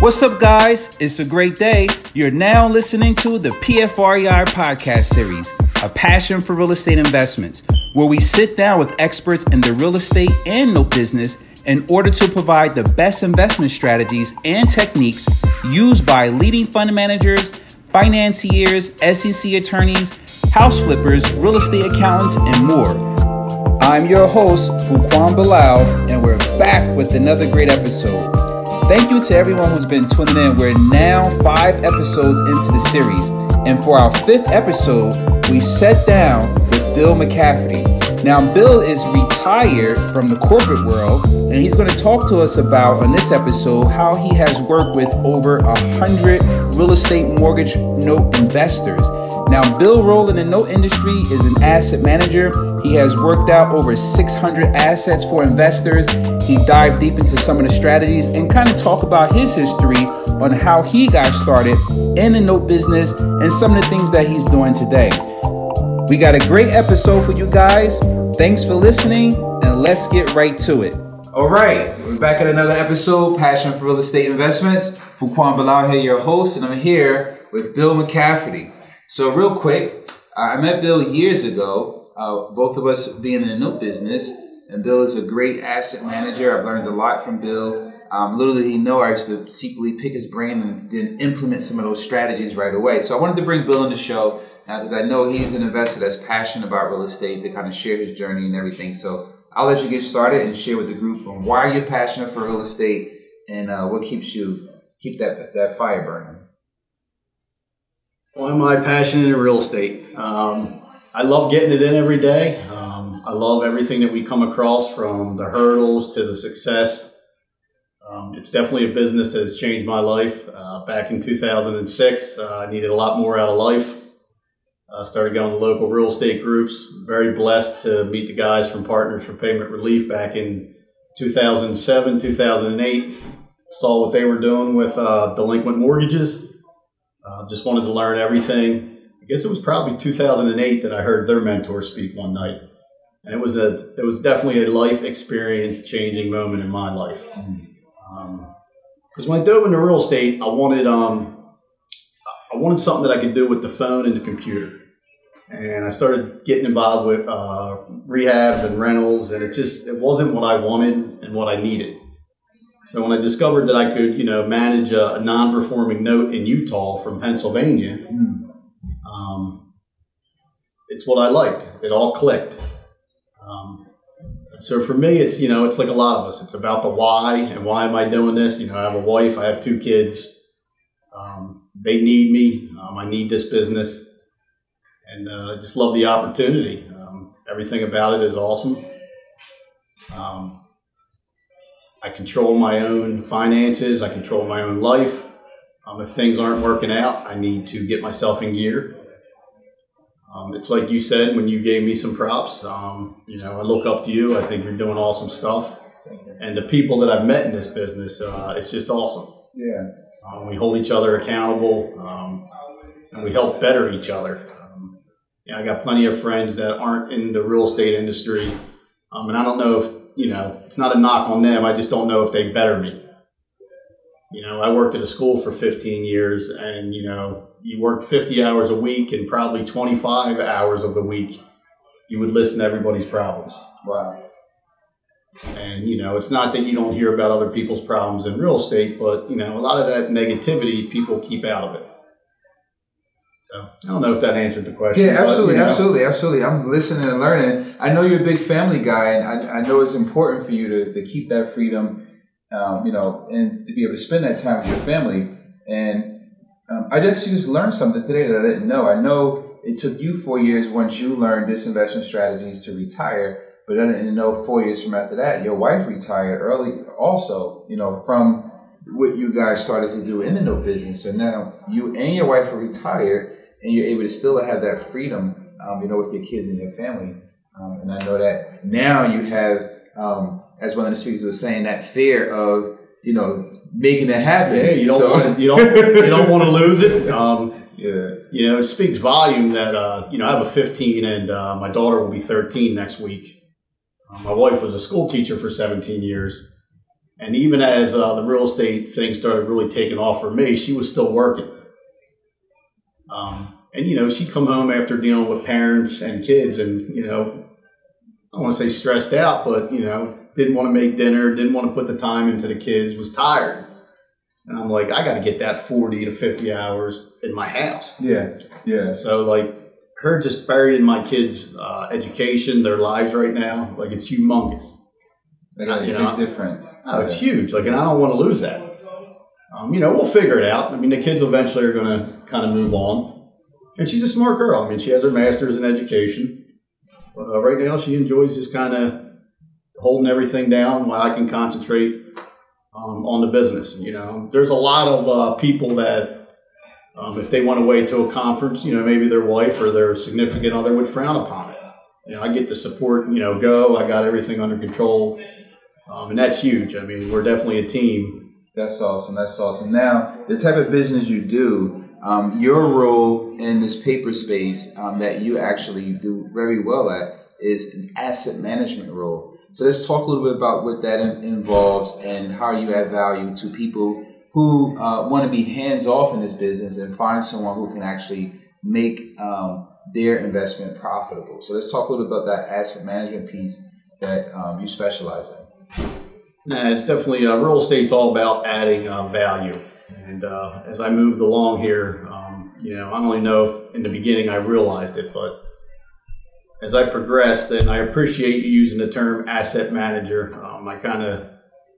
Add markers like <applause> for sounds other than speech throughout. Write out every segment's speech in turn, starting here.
What's up, guys? It's a great day. You're now listening to the PFREI podcast series, A Passion for Real Estate Investments, where we sit down with experts in the real estate and note business in order to provide the best investment strategies and techniques used by leading fund managers, financiers, SEC attorneys, house flippers, real estate accountants, and more. I'm your host, Fuquan Bilal, and we're back with another great episode. Thank you to everyone who's been tuning in. We're now five episodes into the series. And for our fifth episode, we sat down with Bill McCafferty. Now, Bill is retired from the corporate world, and he's going to talk to us about, on this episode, how he has worked with over a hundred real estate mortgage note investors now, Bill Roll in note industry is an asset manager. He has worked out over 600 assets for investors. He dived deep into some of the strategies and kind of talk about his history on how he got started in the note business and some of the things that he's doing today. We got a great episode for you guys. Thanks for listening, and let's get right to it. All right, we're back at another episode, Passion for Real Estate Investments. Fuquan Bilal here, your host, and I'm here with Bill McCafferty. So real quick, I met Bill years ago. Uh, both of us being in the note business, and Bill is a great asset manager. I've learned a lot from Bill. Um, little did he know I used to secretly pick his brain and then implement some of those strategies right away. So I wanted to bring Bill on the show because uh, I know he's an investor that's passionate about real estate to kind of share his journey and everything. So I'll let you get started and share with the group on why you're passionate for real estate and uh, what keeps you keep that that fire burning. Why am I passionate in real estate? Um, I love getting it in every day. Um, I love everything that we come across from the hurdles to the success. Um, it's definitely a business that has changed my life. Uh, back in 2006, uh, I needed a lot more out of life. I started going to local real estate groups. Very blessed to meet the guys from Partners for Payment Relief back in 2007, 2008. Saw what they were doing with uh, delinquent mortgages uh, just wanted to learn everything. I guess it was probably 2008 that I heard their mentor speak one night, and it was a it was definitely a life experience changing moment in my life. Because um, when I dove into real estate, I wanted um, I wanted something that I could do with the phone and the computer, and I started getting involved with uh, rehabs and rentals, and it just it wasn't what I wanted and what I needed. So when I discovered that I could, you know, manage a, a non-performing note in Utah from Pennsylvania, um, it's what I liked. It all clicked. Um, so for me, it's you know, it's like a lot of us. It's about the why and why am I doing this? You know, I have a wife, I have two kids. Um, they need me. Um, I need this business, and uh, I just love the opportunity. Um, everything about it is awesome. Um, I control my own finances. I control my own life. Um, if things aren't working out, I need to get myself in gear. Um, it's like you said when you gave me some props. Um, you know, I look up to you. I think you're doing awesome stuff. And the people that I've met in this business, uh, it's just awesome. Yeah. Um, we hold each other accountable, um, and we help better each other. Um, yeah, I got plenty of friends that aren't in the real estate industry, and I don't know if you know, it's not a knock on them. I just don't know if they better me. You know, I worked at a school for 15 years, and you know, you work 50 hours a week, and probably 25 hours of the week, you would listen to everybody's problems. Wow. And you know, it's not that you don't hear about other people's problems in real estate, but you know, a lot of that negativity people keep out of it. So I don't know if that answered the question. Yeah, absolutely, but, you know. absolutely, absolutely. I'm listening and learning. I know you're a big family guy, and I, I know it's important for you to, to keep that freedom, um, you know, and to be able to spend that time with your family. And um, I just just learned something today that I didn't know. I know it took you four years once you learned this investment strategies to retire, but I didn't know four years from after that, your wife retired early, also, you know, from what you guys started to do in the note business. So now you and your wife are retired and you're able to still have that freedom, um, you know, with your kids and your family. Um, and I know that now you have, um, as one of the speakers was saying, that fear of, you know, making it happen. Yeah, you don't so. want to, you don't you don't want to <laughs> lose it. Um, yeah, you know, it speaks volume that uh, you know I have a 15 and uh, my daughter will be 13 next week. Uh, my wife was a school teacher for 17 years, And even as uh, the real estate thing started really taking off for me, she was still working. Um, and you know, she'd come home after dealing with parents and kids, and you know, I want to say stressed out, but you know, didn't want to make dinner, didn't want to put the time into the kids, was tired. And I'm like, I got to get that 40 to 50 hours in my house. Yeah, yeah. So like her just buried in my kids' uh, education, their lives right now, like it's humongous. They got a You big know, difference. Oh, it's huge. Like, and I don't want to lose that. Um, you know, we'll figure it out. I mean, the kids eventually are going to kind of move on. And she's a smart girl. I mean, she has her master's in education. Uh, right now, she enjoys just kind of holding everything down while I can concentrate um, on the business. You know, there's a lot of uh, people that, um, if they went away to a conference, you know, maybe their wife or their significant other would frown upon it. You know, I get to support, you know, go. I got everything under control. Um, and that's huge. I mean, we're definitely a team. That's awesome. That's awesome. Now, the type of business you do, um, your role in this paper space um, that you actually do very well at is an asset management role. So let's talk a little bit about what that in- involves and how you add value to people who uh, want to be hands off in this business and find someone who can actually make um, their investment profitable. So let's talk a little bit about that asset management piece that um, you specialize in. Nah, it's definitely uh, real estate's all about adding uh, value. And uh, as I moved along here, um, you know, I don't really know if in the beginning I realized it, but as I progressed, and I appreciate you using the term asset manager. Um, I kind of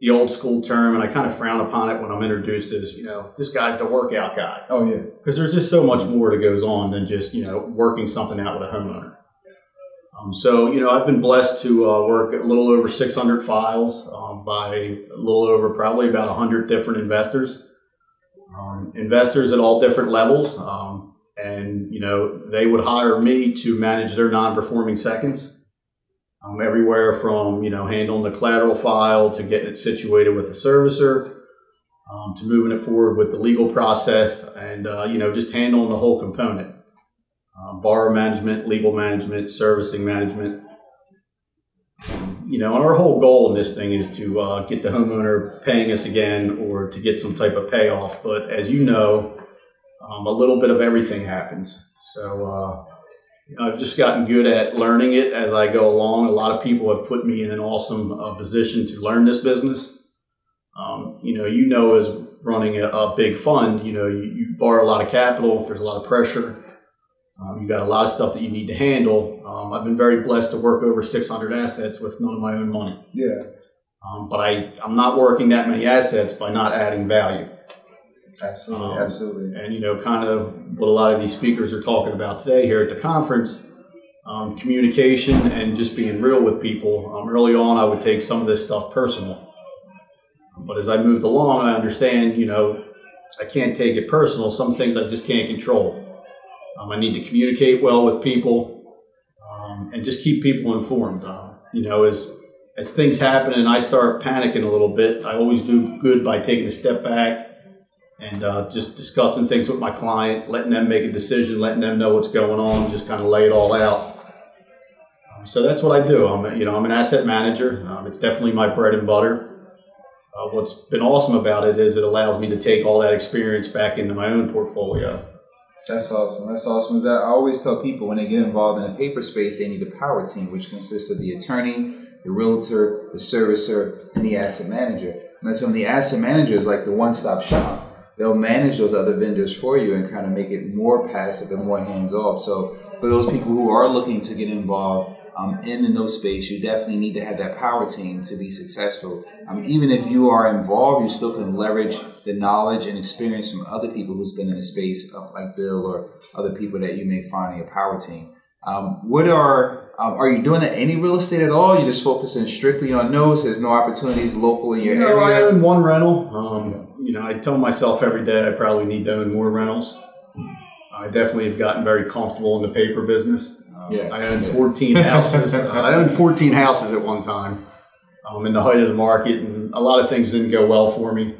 the old school term, and I kind of frown upon it when I'm introduced as you know this guy's the workout guy Oh, yeah. because there's just so much more that goes on than just you know working something out with a homeowner. Um, so you know I've been blessed to uh, work a little over 600 files um, by a little over probably about 100 different investors, um, investors at all different levels, um, and you know they would hire me to manage their non-performing seconds. Um, everywhere from you know handling the collateral file to getting it situated with the servicer, um, to moving it forward with the legal process and uh, you know just handling the whole component um, borrower management legal management servicing management you know our whole goal in this thing is to uh, get the homeowner paying us again or to get some type of payoff but as you know um, a little bit of everything happens so uh, I've just gotten good at learning it as I go along. A lot of people have put me in an awesome uh, position to learn this business. Um, you know, you know, as running a, a big fund, you know, you, you borrow a lot of capital. There's a lot of pressure. Um, you got a lot of stuff that you need to handle. Um, I've been very blessed to work over 600 assets with none of my own money. Yeah. Um, but I, I'm not working that many assets by not adding value. Absolutely. Um, absolutely. And, you know, kind of what a lot of these speakers are talking about today here at the conference um, communication and just being real with people. Um, early on, I would take some of this stuff personal. But as I moved along, I understand, you know, I can't take it personal. Some things I just can't control. Um, I need to communicate well with people um, and just keep people informed. Uh, you know, as as things happen and I start panicking a little bit, I always do good by taking a step back and uh, just discussing things with my client, letting them make a decision, letting them know what's going on, just kind of lay it all out. Um, so that's what I do. I'm, you know, I'm an asset manager. Um, it's definitely my bread and butter. Uh, what's been awesome about it is it allows me to take all that experience back into my own portfolio. That's awesome. That's awesome. Is that I always tell people when they get involved in a paper space, they need a power team, which consists of the attorney, the realtor, the servicer, and the asset manager. And that's when the asset manager is like the one-stop shop. They'll manage those other vendors for you and kind of make it more passive and more hands-off. So for those people who are looking to get involved um, in the no space, you definitely need to have that power team to be successful. Um, even if you are involved, you still can leverage the knowledge and experience from other people who's been in the space, uh, like Bill or other people that you may find in your power team. Um, what are um, are you doing any real estate at all? You're just focusing strictly on notes. There's no opportunities local in your You know, I area. own one rental. Um, you know, I tell myself every day I probably need to own more rentals. I definitely have gotten very comfortable in the paper business. Yeah. I owned 14 houses. I owned 14 houses at one time um, in the height of the market, and a lot of things didn't go well for me.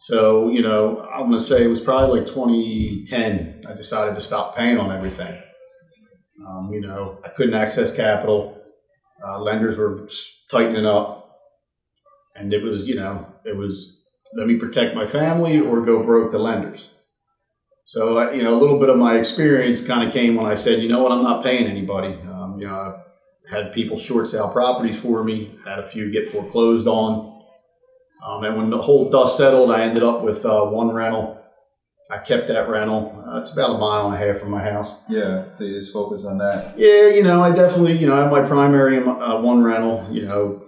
So, you know, I'm going to say it was probably like 2010. I decided to stop paying on everything. Um, you know, I couldn't access capital. Uh, lenders were tightening up. and it was you know it was let me protect my family or go broke to lenders. So you know a little bit of my experience kind of came when I said you know what I'm not paying anybody. Um, you know I had people short sale properties for me, had a few get foreclosed on. Um, and when the whole dust settled, I ended up with uh, one rental. I kept that rental. Uh, it's about a mile and a half from my house. Yeah, so you just focus on that. Yeah, you know, I definitely, you know, I have my primary uh, one rental. You know,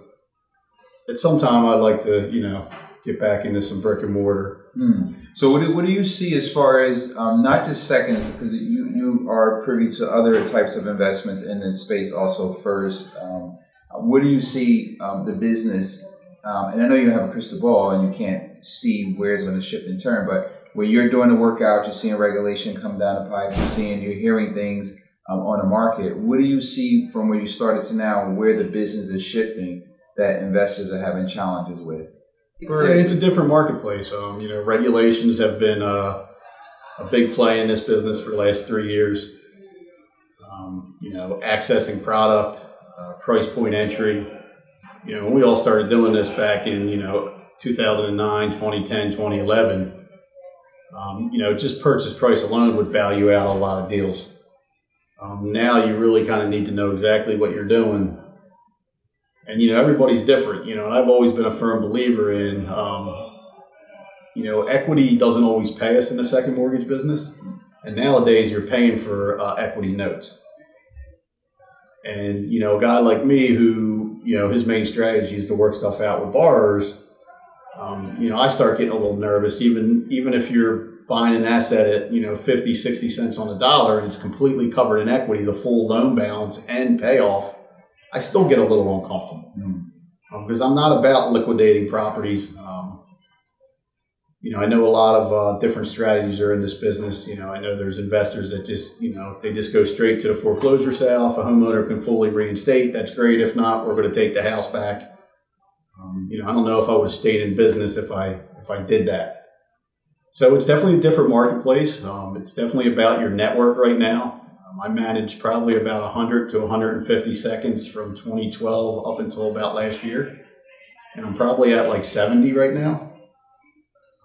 at some time I'd like to, you know, get back into some brick and mortar. Hmm. So what do, what do you see as far as um, not just seconds because you you are privy to other types of investments in this space also first. Um, what do you see um, the business? Um, and I know you have a crystal ball and you can't see where it's going to shift and turn, but when you're doing the workout, you're seeing regulation come down the pipe, you're seeing, you're hearing things um, on the market. What do you see from where you started to now, and where the business is shifting that investors are having challenges with? Yeah, it's a different marketplace. Um, you know, regulations have been uh, a big play in this business for the last three years. Um, you know, accessing product, uh, price point entry. You know, we all started doing this back in, you know, 2009, 2010, 2011. Um, you know, just purchase price alone would value out a lot of deals. Um, now you really kind of need to know exactly what you're doing and you know everybody's different. You know, and I've always been a firm believer in, um, you know, equity doesn't always pay us in the second mortgage business, and nowadays you're paying for uh, equity notes. And you know, a guy like me who you know his main strategy is to work stuff out with borrowers. Um, you know, I start getting a little nervous, even even if you're buying an asset at you know 50 60 cents on the dollar and it's completely covered in equity the full loan balance and payoff I still get a little uncomfortable because I'm not about liquidating properties. Um, you know, I know a lot of uh, different strategies are in this business. You know, I know there's investors that just, you know, they just go straight to the foreclosure sale. If a homeowner can fully reinstate, that's great. If not, we're going to take the house back. Um, you know, I don't know if I would have stayed in business if I if I did that. So it's definitely a different marketplace. Um, it's definitely about your network right now. I managed probably about 100 to 150 seconds from 2012 up until about last year, and I'm probably at like 70 right now.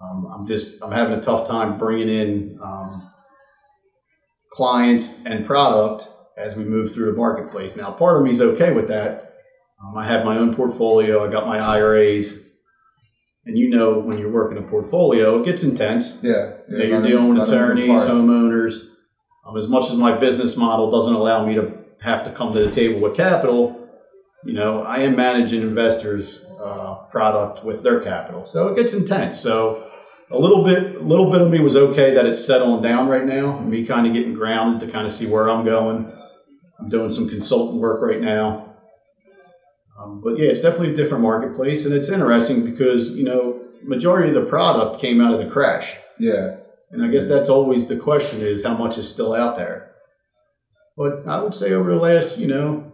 Um, I'm just I'm having a tough time bringing in um, clients and product as we move through the marketplace. Now, part of me is okay with that. Um, I have my own portfolio. I got my IRAs. And you know, when you're working a portfolio, it gets intense. Yeah. yeah you know, you're dealing with attorneys, homeowners um, as much as my business model doesn't allow me to have to come to the table with capital, you know, I am managing investors' uh, product with their capital, so it gets intense. So a little bit, a little bit of me was okay that it's settling down right now. Me kind of getting grounded to kind of see where I'm going. I'm doing some consultant work right now. Um, but yeah, it's definitely a different marketplace, and it's interesting because you know majority of the product came out of the crash. Yeah. And I guess that's always the question is how much is still out there. But I would say over the last, you know,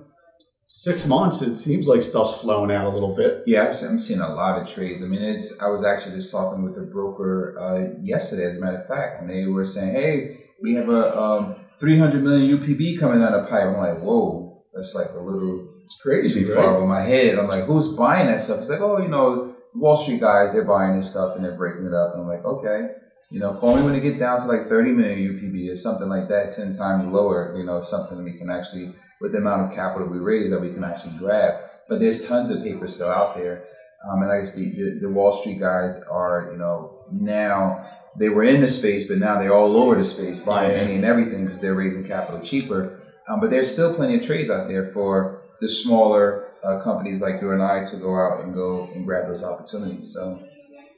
six months, it seems like stuff's flowing out a little bit. Yeah, I'm seeing a lot of trades. I mean, it's. I was actually just talking with a broker uh, yesterday, as a matter of fact, and they were saying, "Hey, we have a um, 300 million UPB coming down the pipe." I'm like, "Whoa, that's like a little it's crazy, right? far over my head." I'm like, "Who's buying that stuff?" It's like, "Oh, you know, Wall Street guys, they're buying this stuff and they're breaking it up." And I'm like, "Okay." You know, call me when it get down to like 30 million UPB or something like that, 10 times lower, you know, something we can actually, with the amount of capital we raise, that we can actually grab. But there's tons of paper still out there. Um, and I guess the, the, the, Wall Street guys are, you know, now they were in the space, but now they're all over the space buying yeah. any and everything because they're raising capital cheaper. Um, but there's still plenty of trades out there for the smaller uh, companies like you and I to go out and go and grab those opportunities. So,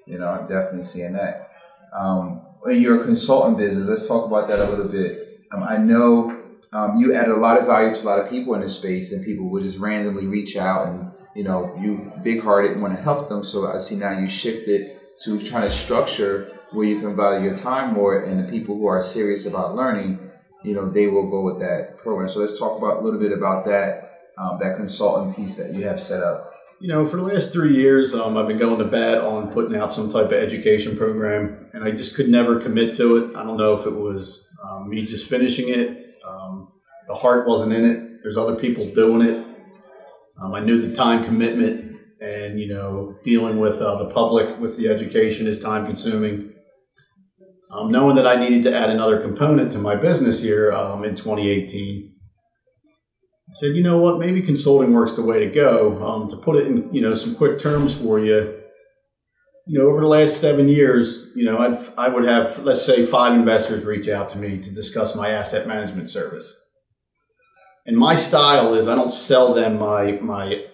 you know, I'm definitely seeing that. Um, in your consultant business, let's talk about that a little bit. Um, I know um, you add a lot of value to a lot of people in this space, and people will just randomly reach out, and you know, you big-hearted want to help them. So I see now you shifted to trying to structure where you can value your time more, and the people who are serious about learning, you know, they will go with that program. So let's talk about a little bit about that, um, that consultant piece that you have set up you know, for the last three years, um, I've been going to bat on putting out some type of education program, and I just could never commit to it. I don't know if it was um, me just finishing it, um, the heart wasn't in it. There's other people doing it. Um, I knew the time commitment and you know dealing with uh, the public with the education is time consuming. Um, knowing that I needed to add another component to my business here um, in 2018, I said, you know what, maybe consulting works the way to go. Um, to put it in you know some quick terms for you, you know, over the last seven years, you know, I've, I would have, let's say, five investors reach out to me to discuss my asset management service. And my style is I don't sell them my my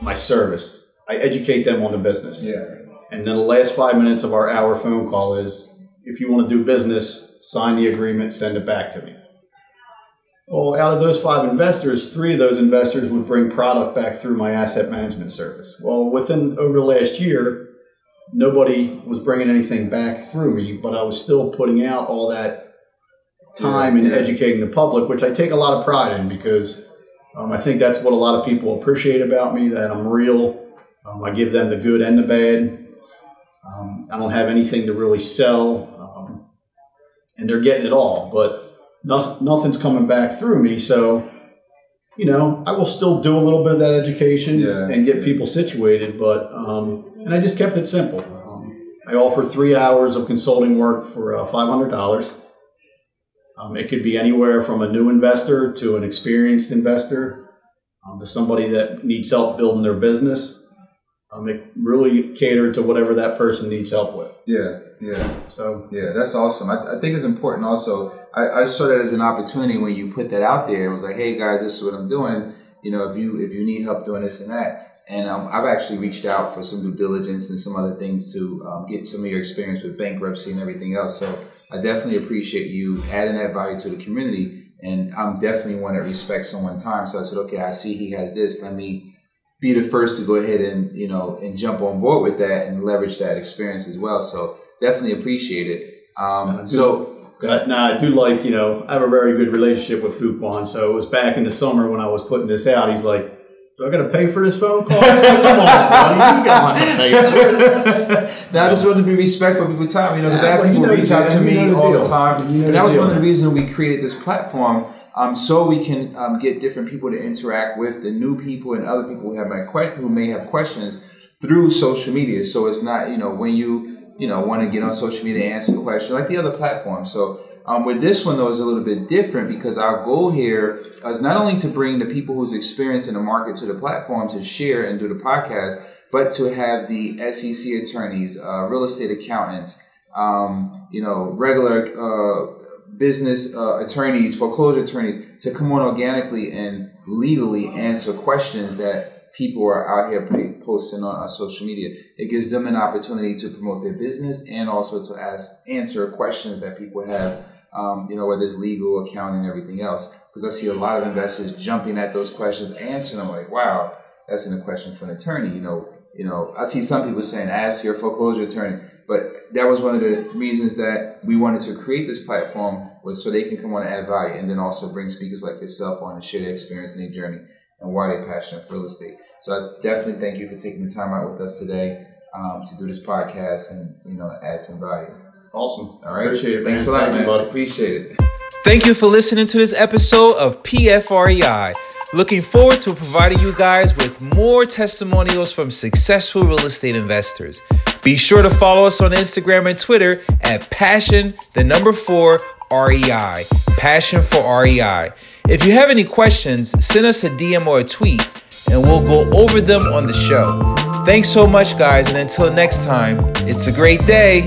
my service. I educate them on the business. Yeah. And then the last five minutes of our hour phone call is if you want to do business, sign the agreement, send it back to me. Well, out of those five investors, three of those investors would bring product back through my asset management service. Well, within over the last year, nobody was bringing anything back through me, but I was still putting out all that time and yeah. educating the public, which I take a lot of pride in because um, I think that's what a lot of people appreciate about me that I'm real. Um, I give them the good and the bad. Um, I don't have anything to really sell, um, and they're getting it all, but nothing, nothing's coming back through me. So, you know, I will still do a little bit of that education Yeah. and get people situated, but um, and I just kept it simple. Um, I offer three hours of consulting work for uh, five hundred dollars. Um, it could be anywhere from a new investor to an experienced investor um, to somebody that needs help building their business. Um, it really catered to whatever that person needs help with. Yeah. Yeah. So Yeah, that's awesome. I, I think it's important also. I, I saw that as an opportunity when you put that out there. It was like, hey guys, this is what I'm doing. You know, if you if you need help doing this and that, and um, I've actually reached out for some due diligence and some other things to um, get some of your experience with bankruptcy and everything else. So I definitely appreciate you adding that value to the community. And I'm definitely one that respects someone's time. So I said, okay, I see he has this. Let me be the first to go ahead and you know and jump on board with that and leverage that experience as well. So definitely appreciate it. Um, so But now I do like, you know, I have a very good relationship with Fuquan. So it was back in the summer when I was putting this out. He's like, "Do I got to pay for this phone call?" Come on, buddy, you got to pay for it. <laughs> now I just want to be respectful of people's time, you know, because I have well, you people know reach the out to. You me know the all the deal. time, You know and that was deal. one of the reasons we created this platform, um, so we can um, get different people to interact with the new people and other people who have who may have questions through social media. So it's not, you know, when you you know want to get on social media and answer the question like the other platforms. So um, with this one though is a little bit different because our goal here is not only to bring the people who's experienced in the market to the platform to share and do the podcast, but to have the SEC attorneys, uh, real estate accountants, um, you know, regular uh, business uh, attorneys, foreclosure attorneys to come on organically and legally answer questions that people are out here posting on, on social media. It gives them an opportunity to promote their business and also to ask answer questions that people have. Um, you know, whether it's legal, accounting, everything else. Because I see a lot of investors jumping at those questions, answering them like, "Wow, that's in a question for an attorney." You know, you know, I see some people saying, "Ask your foreclosure attorney," but that was one of the reasons that we wanted to create this platform was so they can come on and add value, and then also bring speakers like yourself on and share their experience and their journey and why they're passionate for real estate. So I definitely thank you for taking the time out with us today um, to do this podcast and you know add some value. Awesome. All right, Appreciate it, Thanks man. a lot, Thank you, man. buddy. Appreciate it. Thank you for listening to this episode of PFREI. Looking forward to providing you guys with more testimonials from successful real estate investors. Be sure to follow us on Instagram and Twitter at Passion, the number four, REI. Passion for REI. If you have any questions, send us a DM or a tweet and we'll go over them on the show. Thanks so much, guys, and until next time, it's a great day.